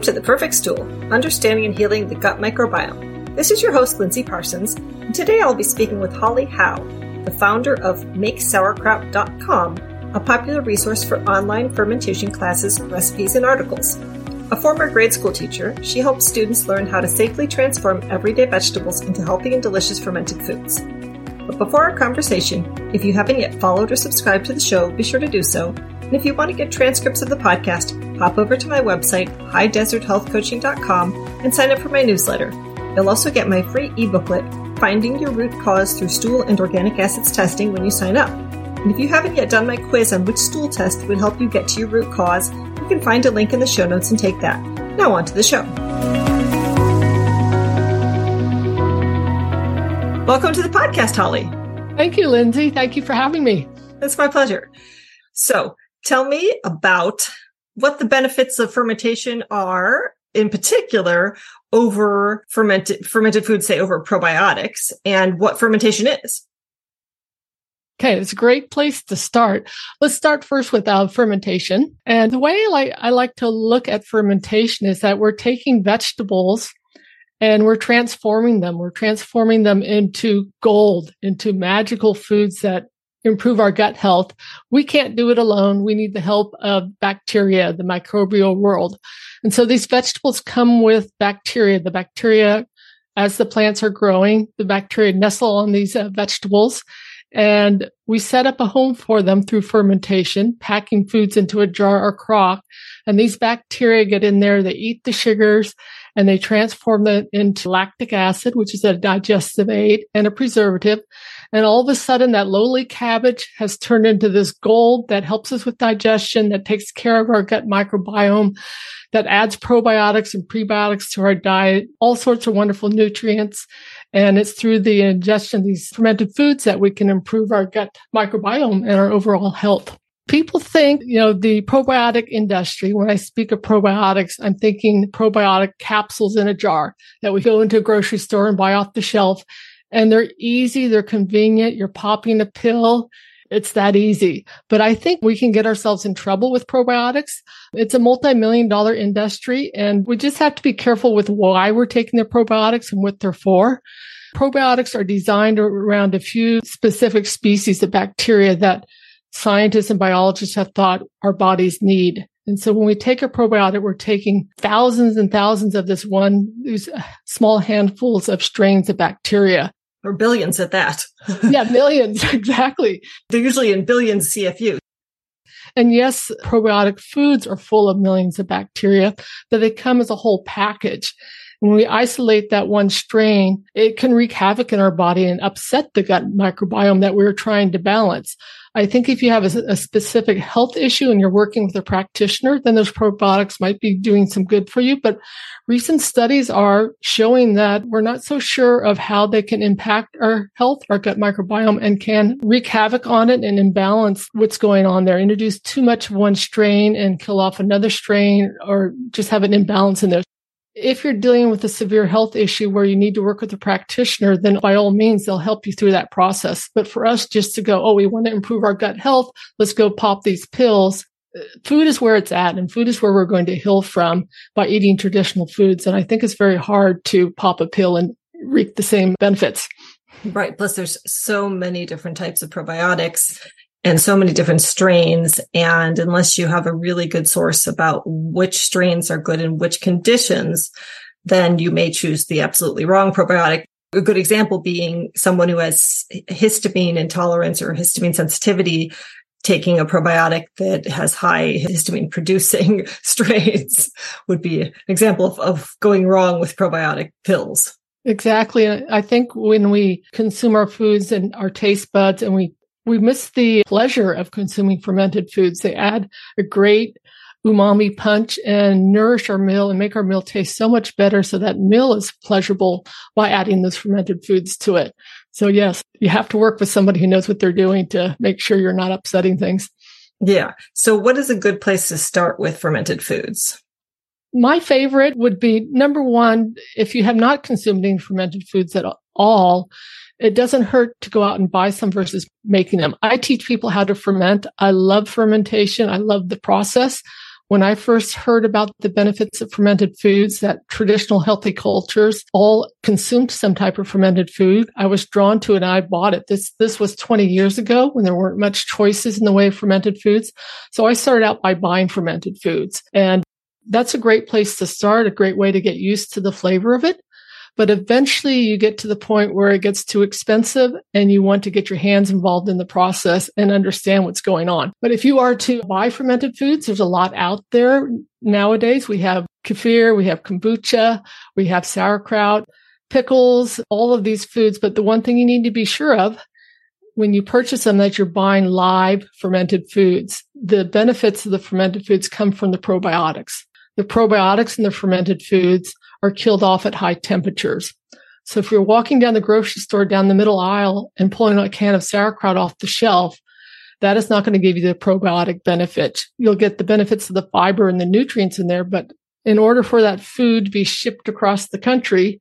Welcome to The Perfect Stool Understanding and Healing the Gut Microbiome. This is your host, Lindsey Parsons, and today I'll be speaking with Holly Howe, the founder of MakeSauerkraut.com, a popular resource for online fermentation classes, recipes, and articles. A former grade school teacher, she helps students learn how to safely transform everyday vegetables into healthy and delicious fermented foods. Before our conversation, if you haven't yet followed or subscribed to the show, be sure to do so. And if you want to get transcripts of the podcast, hop over to my website, highdeserthealthcoaching.com, and sign up for my newsletter. You'll also get my free e-booklet, Finding Your Root Cause Through Stool and Organic Acids Testing when you sign up. And if you haven't yet done my quiz on which stool test would help you get to your root cause, you can find a link in the show notes and take that. Now on to the show. Welcome to the podcast, Holly. Thank you, Lindsey. Thank you for having me. It's my pleasure. So, tell me about what the benefits of fermentation are in particular over fermented fermented foods say over probiotics and what fermentation is Okay, it's a great place to start. Let's start first with uh, fermentation. And the way I like, I like to look at fermentation is that we're taking vegetables and we're transforming them. We're transforming them into gold, into magical foods that improve our gut health. We can't do it alone. We need the help of bacteria, the microbial world. And so these vegetables come with bacteria. The bacteria, as the plants are growing, the bacteria nestle on these uh, vegetables. And we set up a home for them through fermentation, packing foods into a jar or crock. And these bacteria get in there, they eat the sugars and they transform it into lactic acid, which is a digestive aid and a preservative. And all of a sudden that lowly cabbage has turned into this gold that helps us with digestion, that takes care of our gut microbiome, that adds probiotics and prebiotics to our diet, all sorts of wonderful nutrients. And it's through the ingestion of these fermented foods that we can improve our gut microbiome and our overall health. People think, you know, the probiotic industry, when I speak of probiotics, I'm thinking probiotic capsules in a jar that we go into a grocery store and buy off the shelf and they're easy. They're convenient. You're popping a pill. It's that easy. But I think we can get ourselves in trouble with probiotics. It's a multi-million dollar industry and we just have to be careful with why we're taking the probiotics and what they're for. Probiotics are designed around a few specific species of bacteria that scientists and biologists have thought our bodies need. And so when we take a probiotic, we're taking thousands and thousands of this one, these uh, small handfuls of strains of bacteria or billions at that. yeah, millions, exactly. They're usually in billions CFU. And yes, probiotic foods are full of millions of bacteria, but they come as a whole package. When we isolate that one strain, it can wreak havoc in our body and upset the gut microbiome that we're trying to balance. I think if you have a, a, specific health issue and you're working with a practitioner, then those probiotics might be doing some good for you. But recent studies are showing that we're not so sure of how they can impact our health, our gut microbiome, and can wreak havoc on it and imbalance what's going on there. Introduce too much of one strain and kill off another strain or just have an imbalance in there if you're dealing with a severe health issue where you need to work with a practitioner, then by all means, they'll help you through that process. But for us just to go, oh, we want to improve our gut health. Let's go pop these pills. Uh, food is where it's at and food is where we're going to heal from by eating traditional foods. And I think it's very hard to pop a pill and reap the same benefits. Right. Plus there's so many different types of probiotics and so many different strains. And unless you have a really good source about which strains are good in which conditions, then you may choose the absolutely wrong probiotic. A good example being someone who has histamine intolerance or histamine sensitivity taking a probiotic that has high histamine producing strains would be an example of, of going wrong with probiotic pills. Exactly. I think when we consume our foods and our taste buds and we we miss the pleasure of consuming fermented foods. They add a great umami punch and nourish our meal and make our meal taste so much better so that meal is pleasurable by adding those fermented foods to it. So yes, you have to work with somebody who knows what they're doing to make sure you're not upsetting things. Yeah. So what is a good place to start with fermented foods? My favorite would be number one, if you have not consumed any fermented foods at all, it doesn't hurt to go out and buy some versus making them. I teach people how to ferment. I love fermentation. I love the process. When I first heard about the benefits of fermented foods, that traditional healthy cultures all consumed some type of fermented food, I was drawn to it and I bought it. This, this was 20 years ago when there weren't much choices in the way of fermented foods. So I started out by buying fermented foods and that's a great place to start, a great way to get used to the flavor of it. But eventually you get to the point where it gets too expensive and you want to get your hands involved in the process and understand what's going on. But if you are to buy fermented foods, there's a lot out there nowadays. We have kefir, we have kombucha, we have sauerkraut, pickles, all of these foods. But the one thing you need to be sure of when you purchase them that you're buying live fermented foods. The benefits of the fermented foods come from the probiotics. The probiotics in the fermented foods are killed off at high temperatures. So if you're walking down the grocery store down the middle aisle and pulling a can of sauerkraut off the shelf, that is not going to give you the probiotic benefit. You'll get the benefits of the fiber and the nutrients in there, but in order for that food to be shipped across the country,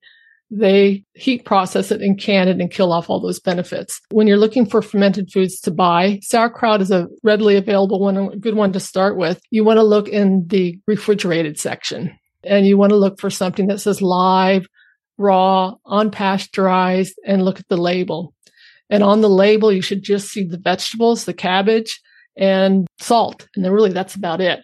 they heat process it and can it and kill off all those benefits. When you're looking for fermented foods to buy, sauerkraut is a readily available one, a good one to start with. You want to look in the refrigerated section and you want to look for something that says live, raw, unpasteurized, and look at the label. And on the label, you should just see the vegetables, the cabbage, and salt. And then really that's about it.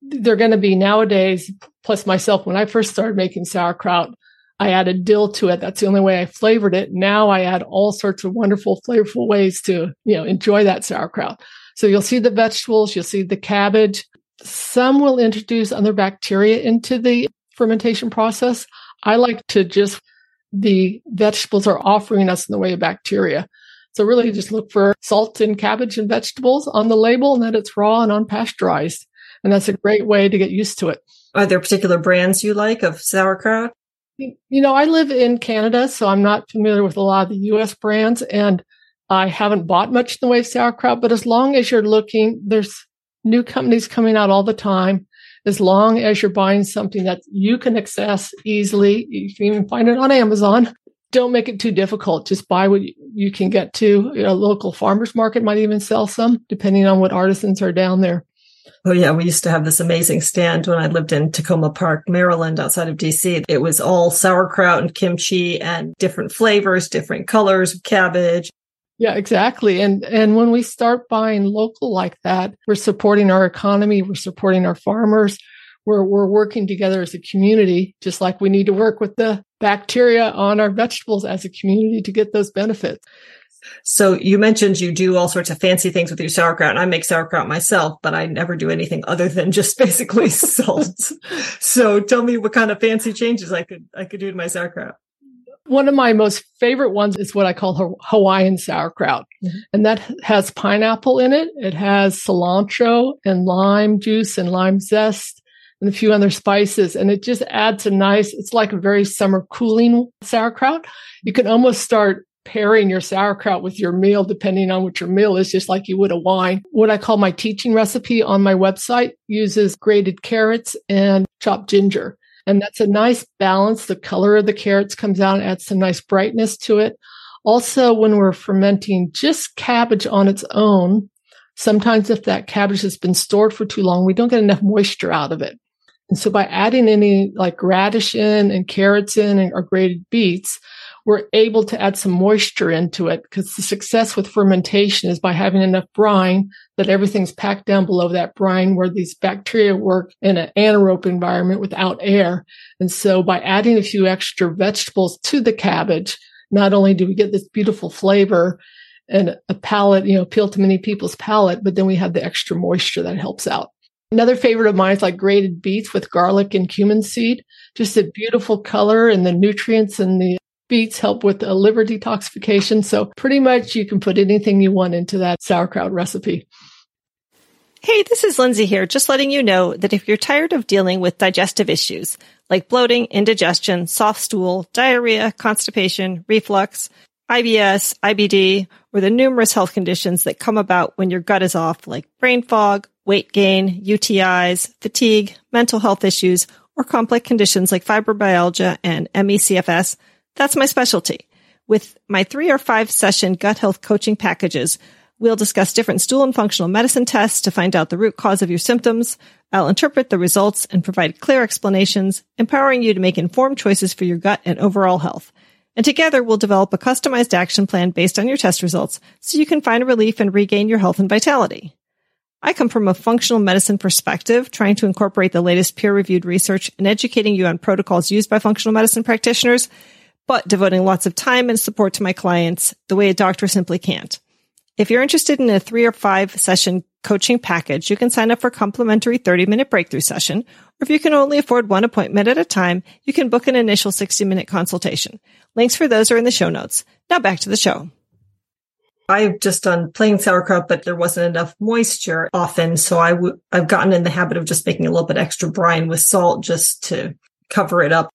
They're going to be nowadays, plus myself, when I first started making sauerkraut, I added dill to it. That's the only way I flavored it. Now I add all sorts of wonderful, flavorful ways to, you know, enjoy that sauerkraut. So you'll see the vegetables, you'll see the cabbage, some will introduce other bacteria into the fermentation process. I like to just, the vegetables are offering us in the way of bacteria. So really just look for salt in cabbage and vegetables on the label and that it's raw and unpasteurized. And that's a great way to get used to it. Are there particular brands you like of sauerkraut? You know, I live in Canada, so I'm not familiar with a lot of the US brands and I haven't bought much in the way of sauerkraut, but as long as you're looking, there's new companies coming out all the time. As long as you're buying something that you can access easily, you can even find it on Amazon. Don't make it too difficult. Just buy what you can get to. A local farmers market might even sell some, depending on what artisans are down there. Oh yeah, we used to have this amazing stand when I lived in Takoma Park, Maryland, outside of DC. It was all sauerkraut and kimchi and different flavors, different colors of cabbage. Yeah, exactly. And and when we start buying local like that, we're supporting our economy, we're supporting our farmers, we're we're working together as a community, just like we need to work with the bacteria on our vegetables as a community to get those benefits. So you mentioned you do all sorts of fancy things with your sauerkraut. And I make sauerkraut myself, but I never do anything other than just basically salt. so tell me what kind of fancy changes I could I could do to my sauerkraut. One of my most favorite ones is what I call Hawaiian sauerkraut. Mm-hmm. And that has pineapple in it. It has cilantro and lime juice and lime zest and a few other spices. And it just adds a nice, it's like a very summer cooling sauerkraut. You can almost start pairing your sauerkraut with your meal, depending on what your meal is, just like you would a wine. What I call my teaching recipe on my website uses grated carrots and chopped ginger. And that's a nice balance. The color of the carrots comes out, adds some nice brightness to it. Also, when we're fermenting just cabbage on its own, sometimes if that cabbage has been stored for too long, we don't get enough moisture out of it. And so by adding any like radish in and carrots in and, or grated beets, we're able to add some moisture into it because the success with fermentation is by having enough brine that everything's packed down below that brine where these bacteria work in an anaerobic environment without air. And so by adding a few extra vegetables to the cabbage, not only do we get this beautiful flavor and a palate, you know, appeal to many people's palate, but then we have the extra moisture that helps out. Another favorite of mine is like grated beets with garlic and cumin seed. Just a beautiful color and the nutrients and the beets help with the liver detoxification. So pretty much you can put anything you want into that sauerkraut recipe. Hey, this is Lindsey here, just letting you know that if you're tired of dealing with digestive issues like bloating, indigestion, soft stool, diarrhea, constipation, reflux, IBS, IBD, or the numerous health conditions that come about when your gut is off, like brain fog, weight gain, UTIs, fatigue, mental health issues, or complex conditions like fibromyalgia and ME/CFS, that's my specialty. With my three or five session gut health coaching packages, We'll discuss different stool and functional medicine tests to find out the root cause of your symptoms. I'll interpret the results and provide clear explanations, empowering you to make informed choices for your gut and overall health. And together we'll develop a customized action plan based on your test results so you can find relief and regain your health and vitality. I come from a functional medicine perspective, trying to incorporate the latest peer reviewed research and educating you on protocols used by functional medicine practitioners, but devoting lots of time and support to my clients the way a doctor simply can't. If you're interested in a three or five session coaching package, you can sign up for a complimentary 30 minute breakthrough session. Or if you can only afford one appointment at a time, you can book an initial 60 minute consultation. Links for those are in the show notes. Now back to the show. I've just done plain sauerkraut, but there wasn't enough moisture often. So i w- I've gotten in the habit of just making a little bit extra brine with salt just to cover it up.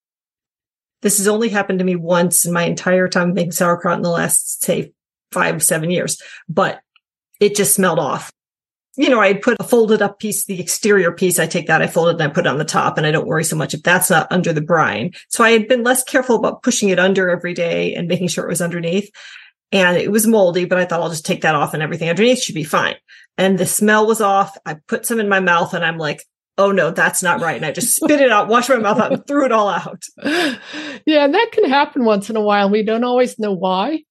This has only happened to me once in my entire time making sauerkraut in the last, say, five, seven years, but it just smelled off. You know, I had put a folded up piece, the exterior piece, I take that, I fold it and I put it on the top and I don't worry so much if that's not under the brine. So I had been less careful about pushing it under every day and making sure it was underneath. And it was moldy, but I thought I'll just take that off and everything underneath should be fine. And the smell was off. I put some in my mouth and I'm like, oh no, that's not right. And I just spit it out, washed my mouth out and threw it all out. Yeah, and that can happen once in a while. We don't always know why.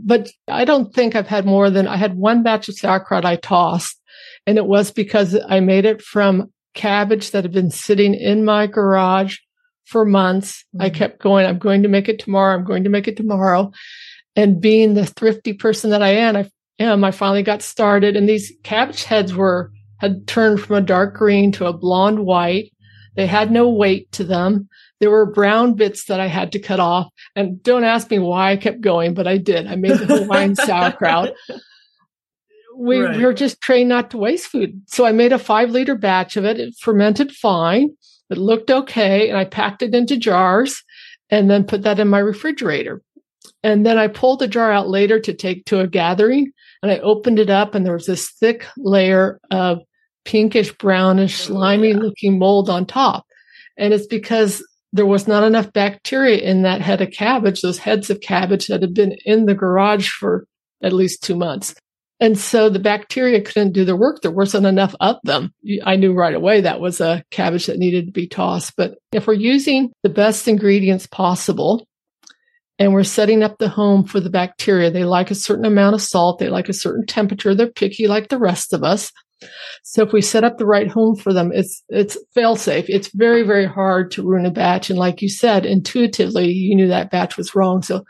But I don't think I've had more than I had one batch of sauerkraut I tossed, and it was because I made it from cabbage that had been sitting in my garage for months. Mm-hmm. I kept going, I'm going to make it tomorrow. I'm going to make it tomorrow. And being the thrifty person that I am, I am, I finally got started and these cabbage heads were, had turned from a dark green to a blonde white. They had no weight to them. There were brown bits that I had to cut off. And don't ask me why I kept going, but I did. I made the Hawaiian sauerkraut. We, right. we were just trained not to waste food. So I made a five liter batch of it. It fermented fine. It looked okay. And I packed it into jars and then put that in my refrigerator. And then I pulled the jar out later to take to a gathering and I opened it up and there was this thick layer of pinkish brownish oh, slimy looking mold on top. And it's because there was not enough bacteria in that head of cabbage, those heads of cabbage that had been in the garage for at least two months. And so the bacteria couldn't do their work. There wasn't enough of them. I knew right away that was a cabbage that needed to be tossed. But if we're using the best ingredients possible and we're setting up the home for the bacteria, they like a certain amount of salt. They like a certain temperature. They're picky like the rest of us. So if we set up the right home for them, it's, it's fail safe. It's very, very hard to ruin a batch. And like you said, intuitively, you knew that batch was wrong. So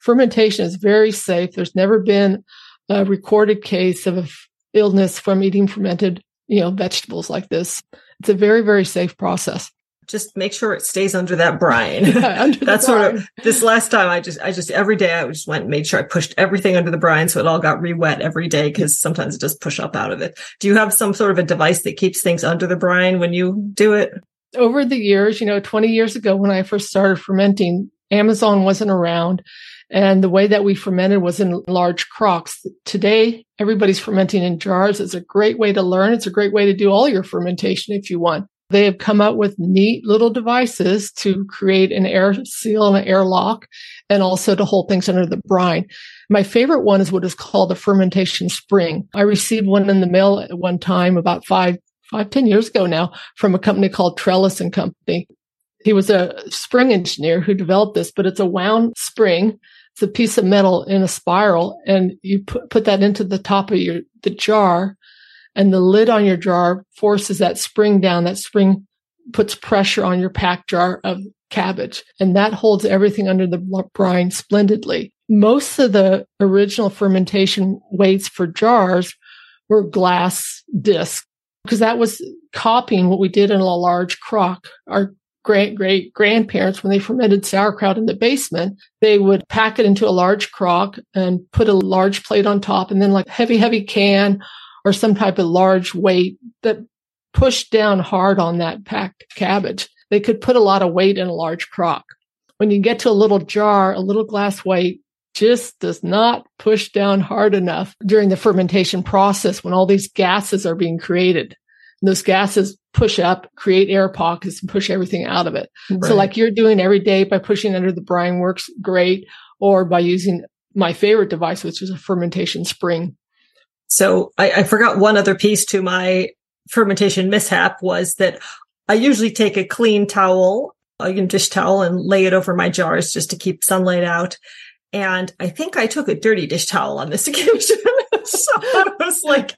fermentation is very safe. There's never been a recorded case of illness from eating fermented, you know, vegetables like this. It's a very, very safe process just make sure it stays under that brine. Yeah, That's sort of this last time I just I just every day I just went and made sure I pushed everything under the brine so it all got re-wet every day because sometimes it does push up out of it. Do you have some sort of a device that keeps things under the brine when you do it? Over the years, you know, 20 years ago when I first started fermenting, Amazon wasn't around and the way that we fermented was in large crocks. Today, everybody's fermenting in jars. It's a great way to learn. It's a great way to do all your fermentation if you want. They have come up with neat little devices to create an air seal and an air lock and also to hold things under the brine. My favorite one is what is called a fermentation spring. I received one in the mail at one time about five, five, ten years ago now from a company called Trellis and Company. He was a spring engineer who developed this, but it's a wound spring. It's a piece of metal in a spiral and you put, put that into the top of your, the jar and the lid on your jar forces that spring down. That spring puts pressure on your pack jar of cabbage and that holds everything under the brine splendidly. Most of the original fermentation weights for jars were glass discs because that was copying what we did in a large crock. Our great great grandparents, when they fermented sauerkraut in the basement, they would pack it into a large crock and put a large plate on top and then like heavy, heavy can or some type of large weight that pushed down hard on that packed cabbage. They could put a lot of weight in a large crock. When you get to a little jar, a little glass weight just does not push down hard enough during the fermentation process when all these gases are being created. And those gases push up, create air pockets and push everything out of it. Right. So like you're doing every day by pushing under the brine works great or by using my favorite device, which is a fermentation spring So I, I forgot one other piece to my fermentation mishap was that I usually take a clean towel, a dish towel, and lay it over my jars just to keep sunlight out. And I think I took a dirty dish towel on this occasion. so I was like,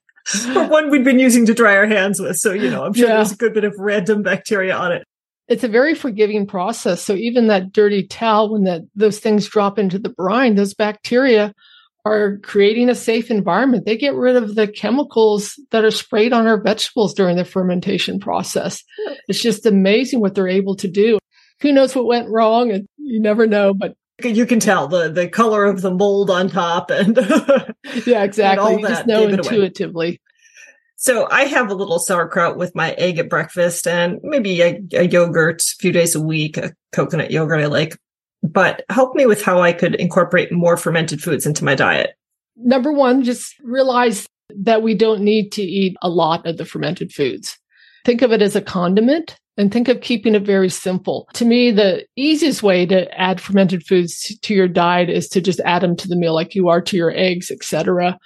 or one we'd been using to dry our hands with. So, you know, I'm sure yeah. there's a good bit of random bacteria on it. It's a very forgiving process. So even that dirty towel, when that those things drop into the brine, those bacteria are creating a safe environment. They get rid of the chemicals that are sprayed on our vegetables during the fermentation process. It's just amazing what they're able to do. Who knows what went wrong? And you never know, but you can tell the the color of the mold on top and yeah exactly and you just know intuitively so i have a little sauerkraut with my egg at breakfast and maybe a, a yogurt a few days a week a coconut yogurt i like but help me with how i could incorporate more fermented foods into my diet number one just realize that we don't need to eat a lot of the fermented foods think of it as a condiment and think of keeping it very simple. To me, the easiest way to add fermented foods to your diet is to just add them to the meal like you are to your eggs, etc.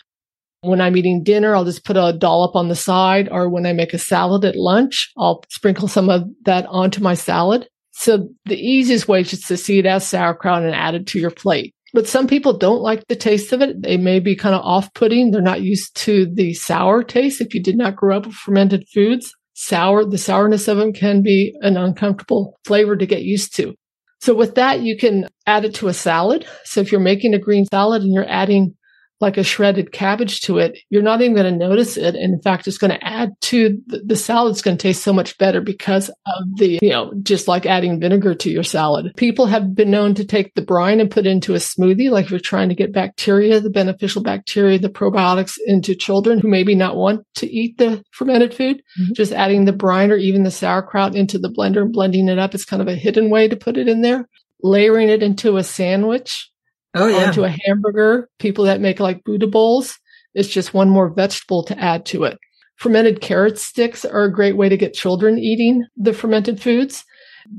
When I'm eating dinner, I'll just put a dollop on the side, or when I make a salad at lunch, I'll sprinkle some of that onto my salad. So the easiest way is just to see it as sauerkraut and add it to your plate. But some people don't like the taste of it. They may be kind of off putting. They're not used to the sour taste if you did not grow up with fermented foods sour. The sourness of them can be an uncomfortable flavor to get used to. So with that, you can add it to a salad. So if you're making a green salad and you're adding like a shredded cabbage to it, you're not even going to notice it. And in fact, it's going to add to the, the salad's going to taste so much better because of the, you know, just like adding vinegar to your salad. People have been known to take the brine and put it into a smoothie, like if you're trying to get bacteria, the beneficial bacteria, the probiotics into children who maybe not want to eat the fermented food. Mm-hmm. Just adding the brine or even the sauerkraut into the blender and blending it up is kind of a hidden way to put it in there. Layering it into a sandwich oh, yeah. onto a hamburger. People that make like Buddha bowls, it's just one more vegetable to add to it. Fermented carrot sticks are a great way to get children eating the fermented foods.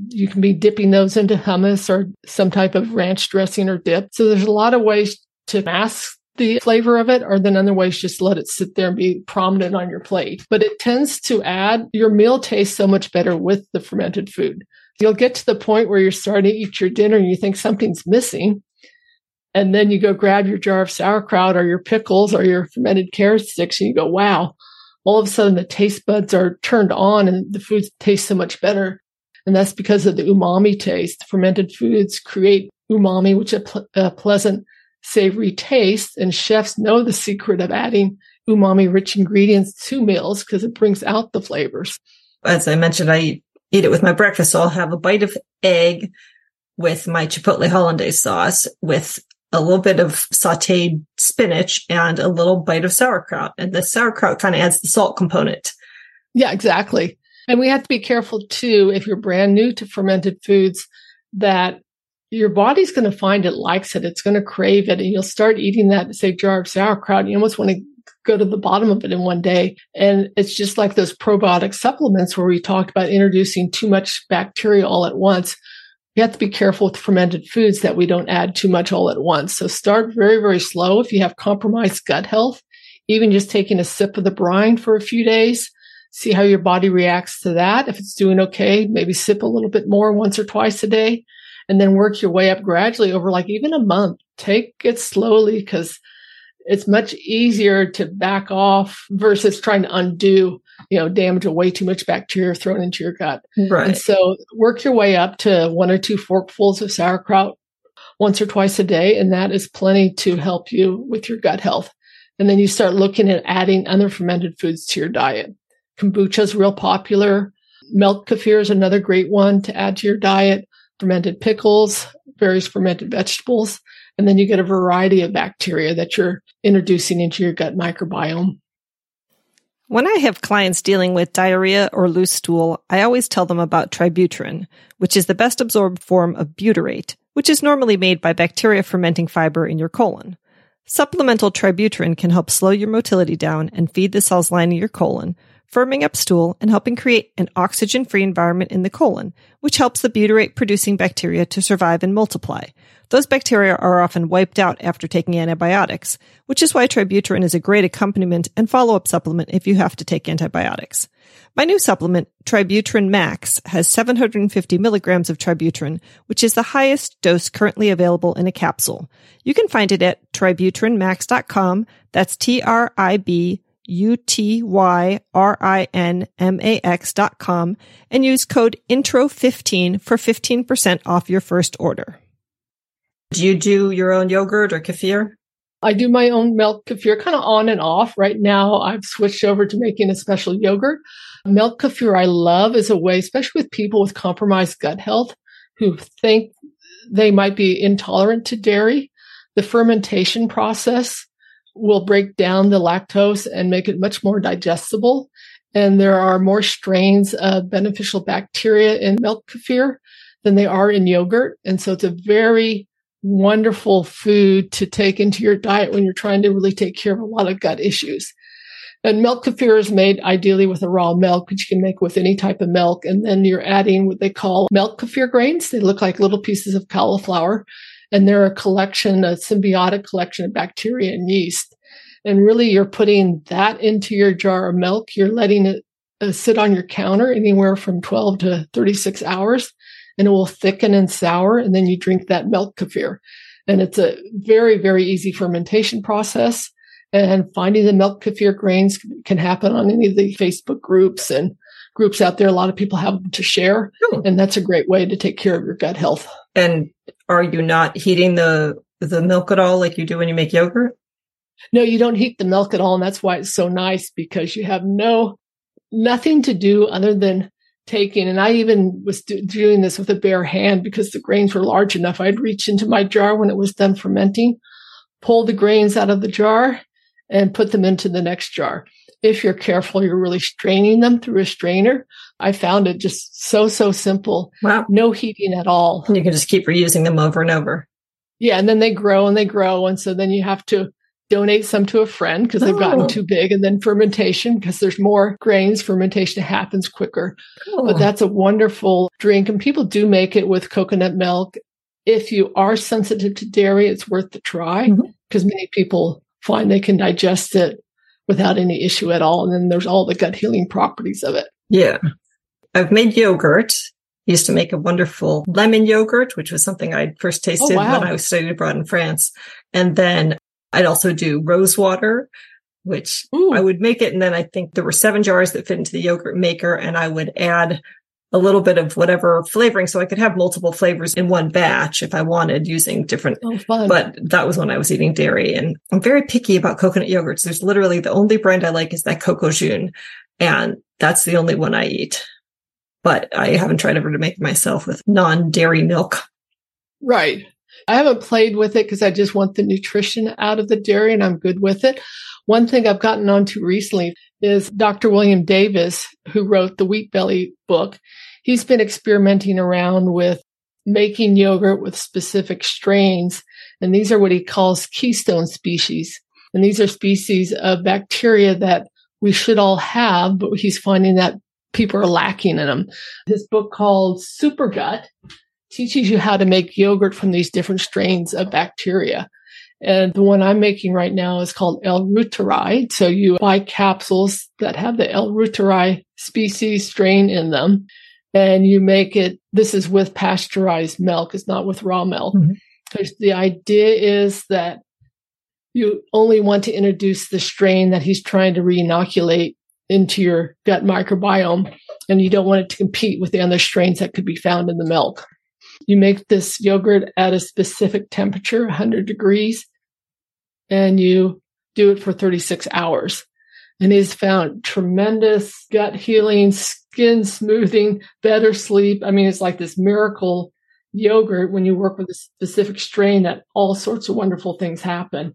You can be dipping those into hummus or some type of ranch dressing or dip. So there's a lot of ways to mask the flavor of it, or then other ways just let it sit there and be prominent on your plate. But it tends to add your meal tastes so much better with the fermented food. You'll get to the point where you're starting to eat your dinner and you think something's missing. And then you go grab your jar of sauerkraut or your pickles or your fermented carrot sticks and you go, wow, all of a sudden the taste buds are turned on and the food tastes so much better. And that's because of the umami taste. Fermented foods create umami, which is a, pleasant, savory taste. And chefs know the secret of adding umami rich ingredients to meals because it brings out the flavors. As I mentioned, I eat it with my breakfast. So I'll have a bite of egg with my chipotle hollandaise sauce with a little bit of sauteed spinach and a little bite of sauerkraut. And the sauerkraut kind of adds the salt component. Yeah, exactly. And we have to be careful too, if you're brand new to fermented foods, that your body's going to find it likes it. It's going to crave it. And you'll start eating that, say, jar of sauerkraut. You almost want to go to the bottom of it in one day. And it's just like those probiotic supplements where we talked about introducing too much bacteria all at once you have to be careful with fermented foods that we don't add too much all at once. So start very, very slow. If you have compromised gut health, even just taking a sip of the brine for a few days, see how your body reacts to that. If it's doing okay, maybe sip a little bit more once or twice a day and then work your way up gradually over like even a month. Take it slowly because it's much easier to back off versus trying to undo, you know, damage way too much bacteria thrown into your gut. Right. And so work your way up to one or two forkfuls of sauerkraut once or twice a day. And that is plenty to help you with your gut health. And then you start looking at adding other fermented foods to your diet. Kombucha is real popular. Milk kefir is another great one to add to your diet. Fermented pickles, various fermented vegetables. And then you get a variety of bacteria that you're introducing into your gut microbiome. When I have clients dealing with diarrhea or loose stool, I always tell them about Tributyrin, which is the best absorbed form of butyrate, which is normally made by bacteria fermenting fiber in your colon. Supplemental Tributyrin can help slow your motility down and feed the cells lining your colon, firming up stool and helping create an oxygen free environment in the colon, which helps the butyrate producing bacteria to survive and multiply. Those bacteria are often wiped out after taking antibiotics, which is why Tributyrin is a great accompaniment and follow-up supplement if you have to take antibiotics. My new supplement, Tributyrin Max, has 750 milligrams of Tributyrin, which is the highest dose currently available in a capsule. You can find it at tributyrinmax.com. That's T-R-I-B U-T-Y-R-I-N-M-A-X dot com and use code INTRO15 for 15% off your first order. Do you do your own yogurt or kefir? I do my own milk kefir kind of on and off. Right now, I've switched over to making a special yogurt. Milk kefir I love is a way, especially with people with compromised gut health who think they might be intolerant to dairy. The fermentation process will break down the lactose and make it much more digestible. And there are more strains of beneficial bacteria in milk kefir than they are in yogurt. And so it's a very wonderful food to take into your diet when you're trying to really take care of a lot of gut issues. And milk kefir is made ideally with a raw milk, which you can make with any type of milk. And then you're adding what they call milk kefir grains. They look like little pieces of cauliflower and they're a collection, a symbiotic collection of bacteria and yeast. And really you're putting that into your jar of milk. You're letting it uh, sit on your counter anywhere from 12 to 36 hours and it will thicken and sour. And then you drink that milk kefir. And it's a very, very easy fermentation process. And finding the milk kefir grains can happen on any of the Facebook groups and groups out there. A lot of people have them to share. Oh. And that's a great way to take care of your gut health. And are you not heating the the milk at all like you do when you make yogurt? No, you don't heat the milk at all. And that's why it's so nice because you have no, nothing to do other than taking. And I even was do, doing this with a bare hand because the grains were large enough. I'd reach into my jar when it was done fermenting, pull the grains out of the jar and put them into the next jar. If you're careful, you're really straining them through a strainer. I found it just so, so simple. Wow. No heating at all. You can just keep reusing them over and over. Yeah. And then they grow and they grow. And so then you have to donate some to a friend because they've oh. gotten too big and then fermentation because there's more grains fermentation happens quicker oh. but that's a wonderful drink and people do make it with coconut milk if you are sensitive to dairy it's worth the try because mm-hmm. many people find they can digest it without any issue at all and then there's all the gut healing properties of it yeah i've made yogurt used to make a wonderful lemon yogurt, which was something I first oh, tasted oh, wow. when I was studying abroad in France. And then I'd also do rose water, which Ooh. I would make it. And then I think there were seven jars that fit into the yogurt maker and I would add a little bit of whatever flavoring. So I could have multiple flavors in one batch if I wanted using different, oh, but that was when I was eating dairy and I'm very picky about coconut yogurts. There's literally the only brand I like is that Cocojune. And that's the only one I eat, but I haven't tried ever to make myself with non dairy milk. Right. I haven't played with it because I just want the nutrition out of the dairy and I'm good with it. One thing I've gotten onto recently is Dr. William Davis, who wrote the Wheat Belly book. He's been experimenting around with making yogurt with specific strains. And these are what he calls keystone species. And these are species of bacteria that we should all have, but he's finding that people are lacking in them. His book called Super Gut teaches you how to make yogurt from these different strains of bacteria. And the one I'm making right now is called L. reuteri. So you buy capsules that have the L. reuteri species strain in them and you make it. This is with pasteurized milk. It's not with raw milk. Mm-hmm. The idea is that you only want to introduce the strain that he's trying to re-inoculate into your gut microbiome and you don't want it to compete with the other strains that could be found in the milk. You make this yogurt at a specific temperature, 100 degrees, and you do it for 36 hours. And he's found tremendous gut healing, skin smoothing, better sleep. I mean, it's like this miracle yogurt when you work with a specific strain that all sorts of wonderful things happen.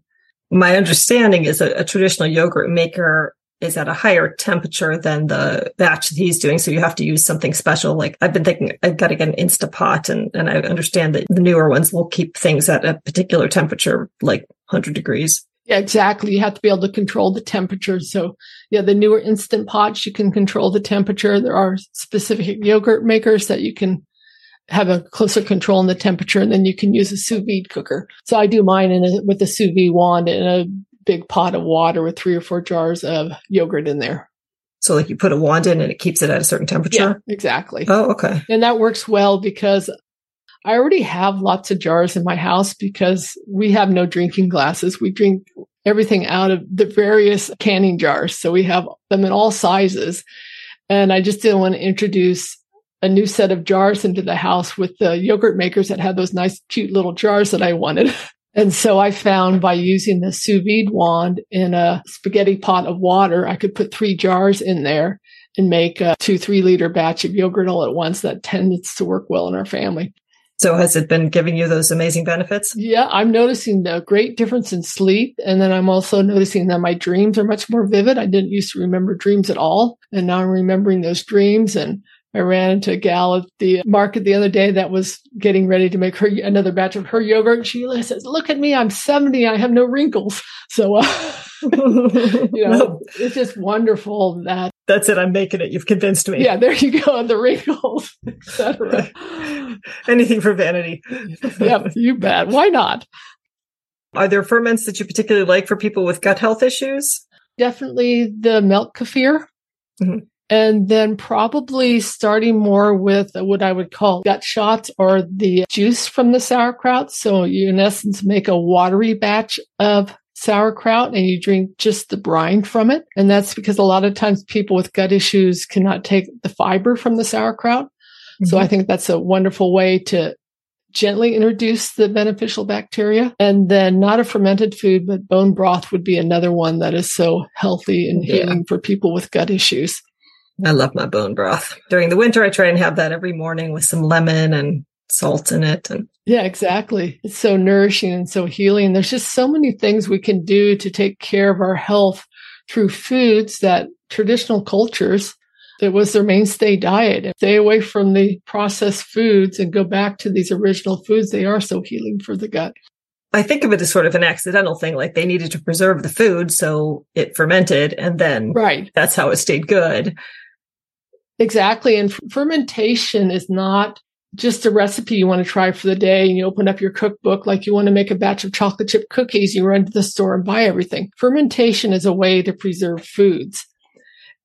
My understanding is a, a traditional yogurt maker is at a higher temperature than the batch that he's doing. So you have to use something special. Like I've been thinking I've got to get an Instapot and, and I understand that the newer ones will keep things at a particular temperature, like 100 degrees. Yeah, exactly. You have to be able to control the temperature. So yeah, the newer instant pots, you can control the temperature. There are specific yogurt makers that you can have a closer control on the temperature and then you can use a sous vide cooker. So I do mine in a, with a sous vide wand in a big pot of water with three or four jars of yogurt in there. So like you put a wand in and it keeps it at a certain temperature? Yeah, exactly. Oh, okay. And that works well because I already have lots of jars in my house because we have no drinking glasses. We drink everything out of the various canning jars. So we have them in all sizes. And I just didn't want to introduce a new set of jars into the house with the yogurt makers that had those nice, cute little jars that I wanted. And so I found by using the sous vide wand in a spaghetti pot of water, I could put three jars in there and make a two, three liter batch of yogurt all at once. That tends to work well in our family. So has it been giving you those amazing benefits? Yeah, I'm noticing the great difference in sleep. And then I'm also noticing that my dreams are much more vivid. I didn't used to remember dreams at all. And now I'm remembering those dreams and I ran into a gal at the market the other day that was getting ready to make her another batch of her yogurt. And she says, "Look at me, I'm 70, I have no wrinkles." So, uh, you know, it's just wonderful that that's it. I'm making it. You've convinced me. Yeah, there you go. The wrinkles, etc. Anything for vanity. yeah, you bet. Why not? Are there ferments that you particularly like for people with gut health issues? Definitely the milk kefir. Mm-hmm. And then probably starting more with what I would call gut shots or the juice from the sauerkraut. So you in essence make a watery batch of sauerkraut and you drink just the brine from it. And that's because a lot of times people with gut issues cannot take the fiber from the sauerkraut. Mm-hmm. So I think that's a wonderful way to gently introduce the beneficial bacteria. And then not a fermented food, but bone broth would be another one that is so healthy and healing yeah. for people with gut issues. I love my bone broth. During the winter, I try and have that every morning with some lemon and salt in it. And yeah, exactly. It's so nourishing and so healing. There's just so many things we can do to take care of our health through foods that traditional cultures that was their mainstay diet. Stay away from the processed foods and go back to these original foods. They are so healing for the gut. I think of it as sort of an accidental thing, like they needed to preserve the food, so it fermented, and then right. that's how it stayed good. Exactly. And fermentation is not just a recipe you want to try for the day and you open up your cookbook like you want to make a batch of chocolate chip cookies, you run to the store and buy everything. Fermentation is a way to preserve foods.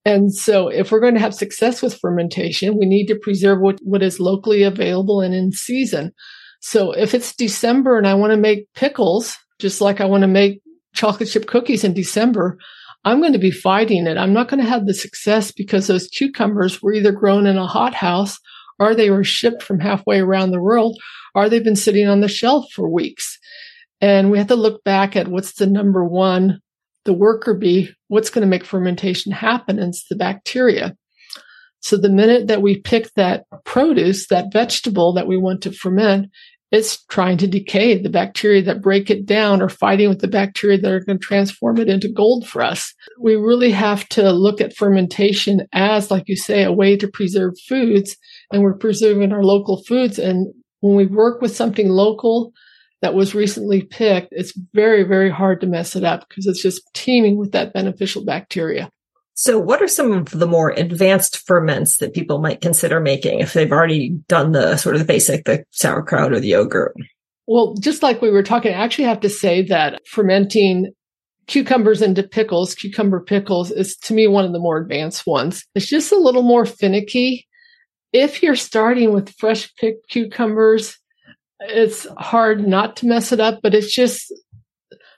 And so if we're going to have success with fermentation, we need to preserve what, what is locally available and in season. So if it's December and I want to make pickles, just like I want to make chocolate chip cookies in December, I'm going to be fighting it. I'm not going to have the success because those cucumbers were either grown in a hothouse or they were shipped from halfway around the world or they've been sitting on the shelf for weeks. And we have to look back at what's the number one, the worker bee, what's going to make fermentation happen? And it's the bacteria. So the minute that we pick that produce, that vegetable that we want to ferment, it's trying to decay. The bacteria that break it down are fighting with the bacteria that are going to transform it into gold for us. We really have to look at fermentation as, like you say, a way to preserve foods and we're preserving our local foods. And when we work with something local that was recently picked, it's very, very hard to mess it up because it's just teeming with that beneficial bacteria. So, what are some of the more advanced ferments that people might consider making if they've already done the sort of the basic, the sauerkraut or the yogurt? Well, just like we were talking, I actually have to say that fermenting cucumbers into pickles, cucumber pickles is to me one of the more advanced ones. It's just a little more finicky. If you're starting with fresh picked cucumbers, it's hard not to mess it up, but it's just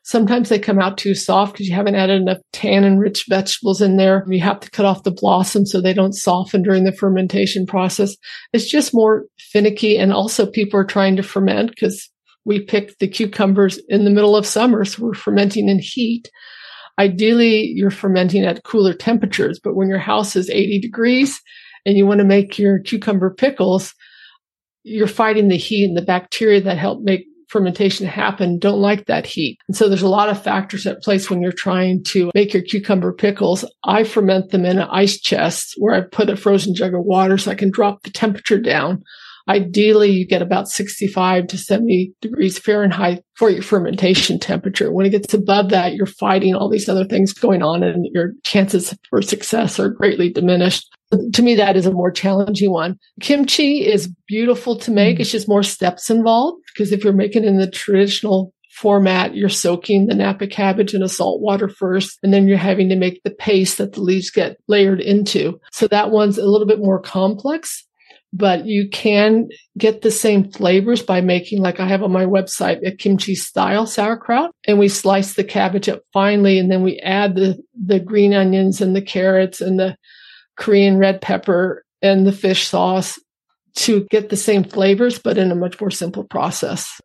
Sometimes they come out too soft because you haven't added enough tannin rich vegetables in there. You have to cut off the blossom so they don't soften during the fermentation process. It's just more finicky. And also people are trying to ferment because we picked the cucumbers in the middle of summer. So we're fermenting in heat. Ideally, you're fermenting at cooler temperatures, but when your house is 80 degrees and you want to make your cucumber pickles, you're fighting the heat and the bacteria that help make fermentation happen don't like that heat. And so there's a lot of factors at place when you're trying to make your cucumber pickles. I ferment them in an ice chest where I put a frozen jug of water so I can drop the temperature down. Ideally, you get about 65 to 70 degrees Fahrenheit for your fermentation temperature. When it gets above that, you're fighting all these other things going on and your chances for success are greatly diminished. To me, that is a more challenging one. Kimchi is beautiful to make. Mm. It's just more steps involved because if you're making in the traditional format, you're soaking the Napa cabbage in a salt water first, and then you're having to make the paste that the leaves get layered into. So that one's a little bit more complex, but you can get the same flavors by making, like I have on my website, a kimchi style sauerkraut. And we slice the cabbage up finely, and then we add the, the green onions and the carrots and the Korean red pepper and the fish sauce to get the same flavors, but in a much more simple process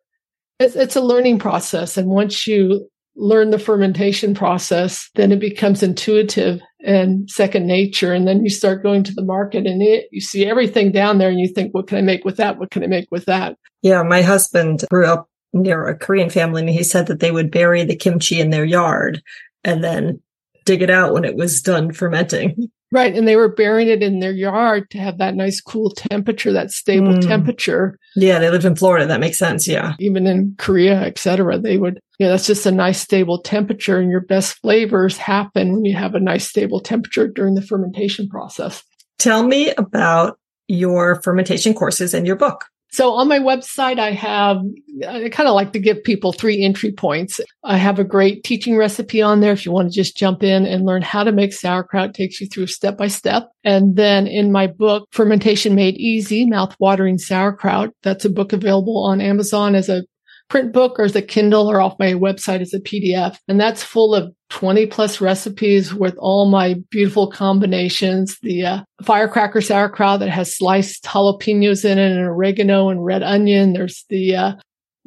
it's, it's a learning process. And once you learn the fermentation process, then it becomes intuitive and second nature. And then you start going to the market and it, you see everything down there and you think, what can I make with that? What can I make with that? Yeah. My husband grew up near a Korean family and he said that they would bury the kimchi in their yard and then dig it out when it was done fermenting. Right. And they were burying it in their yard to have that nice cool temperature, that stable mm. temperature. Yeah. They lived in Florida. That makes sense. Yeah. Even in Korea, etc. They would, yeah, that's just a nice stable temperature and your best flavors happen when you have a nice stable temperature during the fermentation process. Tell me about your fermentation courses and your book. So on my website, I have, I kind of like to give people three entry points. I have a great teaching recipe on there. If you want to just jump in and learn how to make sauerkraut, it takes you through step by step. And then in my book, Fermentation Made Easy, Mouth-Watering Sauerkraut, that's a book available on Amazon as a print book or as a Kindle or off my website as a PDF. And that's full of 20 plus recipes with all my beautiful combinations. The uh, firecracker sauerkraut that has sliced jalapenos in it and oregano and red onion. There's the uh,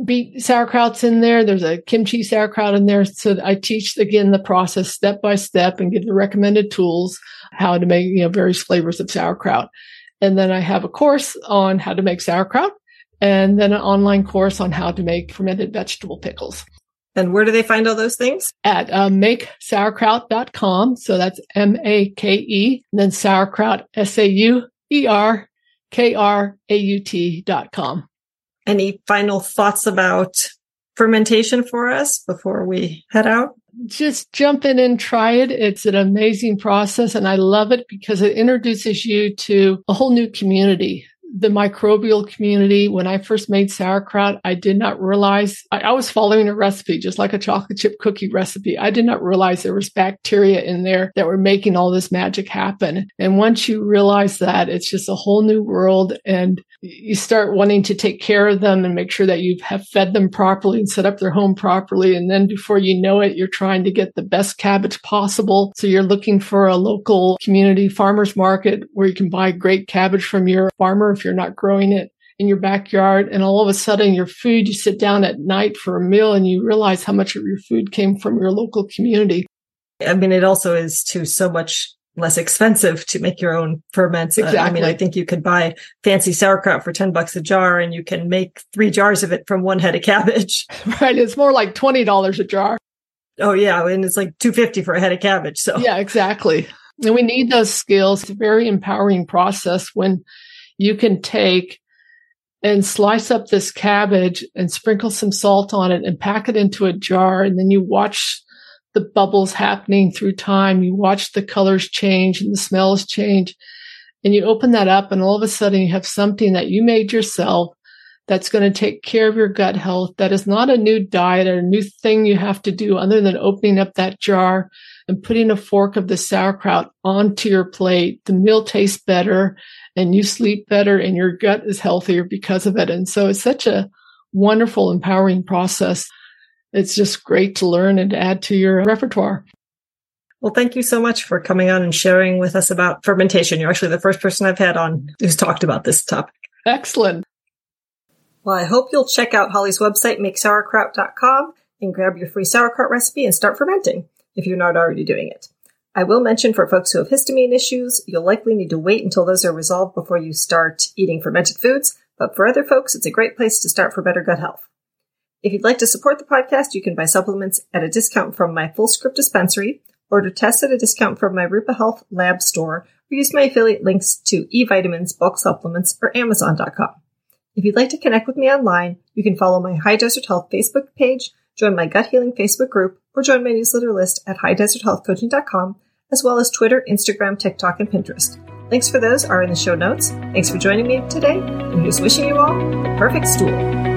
beet sauerkrauts in there. There's a kimchi sauerkraut in there. So I teach again the process step by step and give the recommended tools how to make, you know, various flavors of sauerkraut. And then I have a course on how to make sauerkraut and then an online course on how to make fermented vegetable pickles. And where do they find all those things? At uh, makesauerkraut.com. So that's M-A-K-E, and then sauerkraut, S-A-U-E-R-K-R-A-U-T dot com. Any final thoughts about fermentation for us before we head out? Just jump in and try it. It's an amazing process and I love it because it introduces you to a whole new community the microbial community. When I first made sauerkraut, I did not realize I, I, was following a recipe, just like a chocolate chip cookie recipe. I did not realize there was bacteria in there that were making all this magic happen. And once you realize that, it's just a whole new world and you start wanting to take care of them and make sure that you have fed them properly and set up their home properly. And then before you know it, you're trying to get the best cabbage possible. So you're looking for a local community farmers market where you can buy great cabbage from your farmer if you're not growing it in your backyard. And all of a sudden your food, you sit down at night for a meal and you realize how much of your food came from your local community. I mean, it also is too so much less expensive to make your own ferments. Exactly. Uh, I mean, I think you could buy fancy sauerkraut for 10 bucks a jar and you can make three jars of it from one head of cabbage. Right. It's more like $20 a jar. Oh yeah. And it's like 250 for a head of cabbage. So yeah, exactly. And we need those skills. It's a very empowering process when you can take and slice up this cabbage and sprinkle some salt on it and pack it into a jar. And then you watch the bubbles happening through time. You watch the colors change and the smells change. And you open that up and all of a sudden you have something that you made yourself that's going to take care of your gut health. That is not a new diet or a new thing you have to do other than opening up that jar and putting a fork of the sauerkraut onto your plate. The meal tastes better and you sleep better and your gut is healthier because of it. And so it's such a wonderful, empowering process. It's just great to learn and add to your repertoire. Well, thank you so much for coming on and sharing with us about fermentation. You're actually the first person I've had on who's talked about this topic. Excellent. Well, I hope you'll check out Holly's website, makesauerkraut.com, and grab your free sauerkraut recipe and start fermenting if you're not already doing it. I will mention for folks who have histamine issues, you'll likely need to wait until those are resolved before you start eating fermented foods, but for other folks, it's a great place to start for better gut health. If you'd like to support the podcast, you can buy supplements at a discount from my Fullscript dispensary, order tests at a discount from my Rupa Health lab store, or use my affiliate links to eVitamins, bulk supplements, or Amazon.com. If you'd like to connect with me online, you can follow my High Desert Health Facebook page, join my gut healing Facebook group, or join my newsletter list at highdeserthealthcoaching.com, as well as Twitter, Instagram, TikTok, and Pinterest. Links for those are in the show notes. Thanks for joining me today, and here's wishing you all the perfect stool.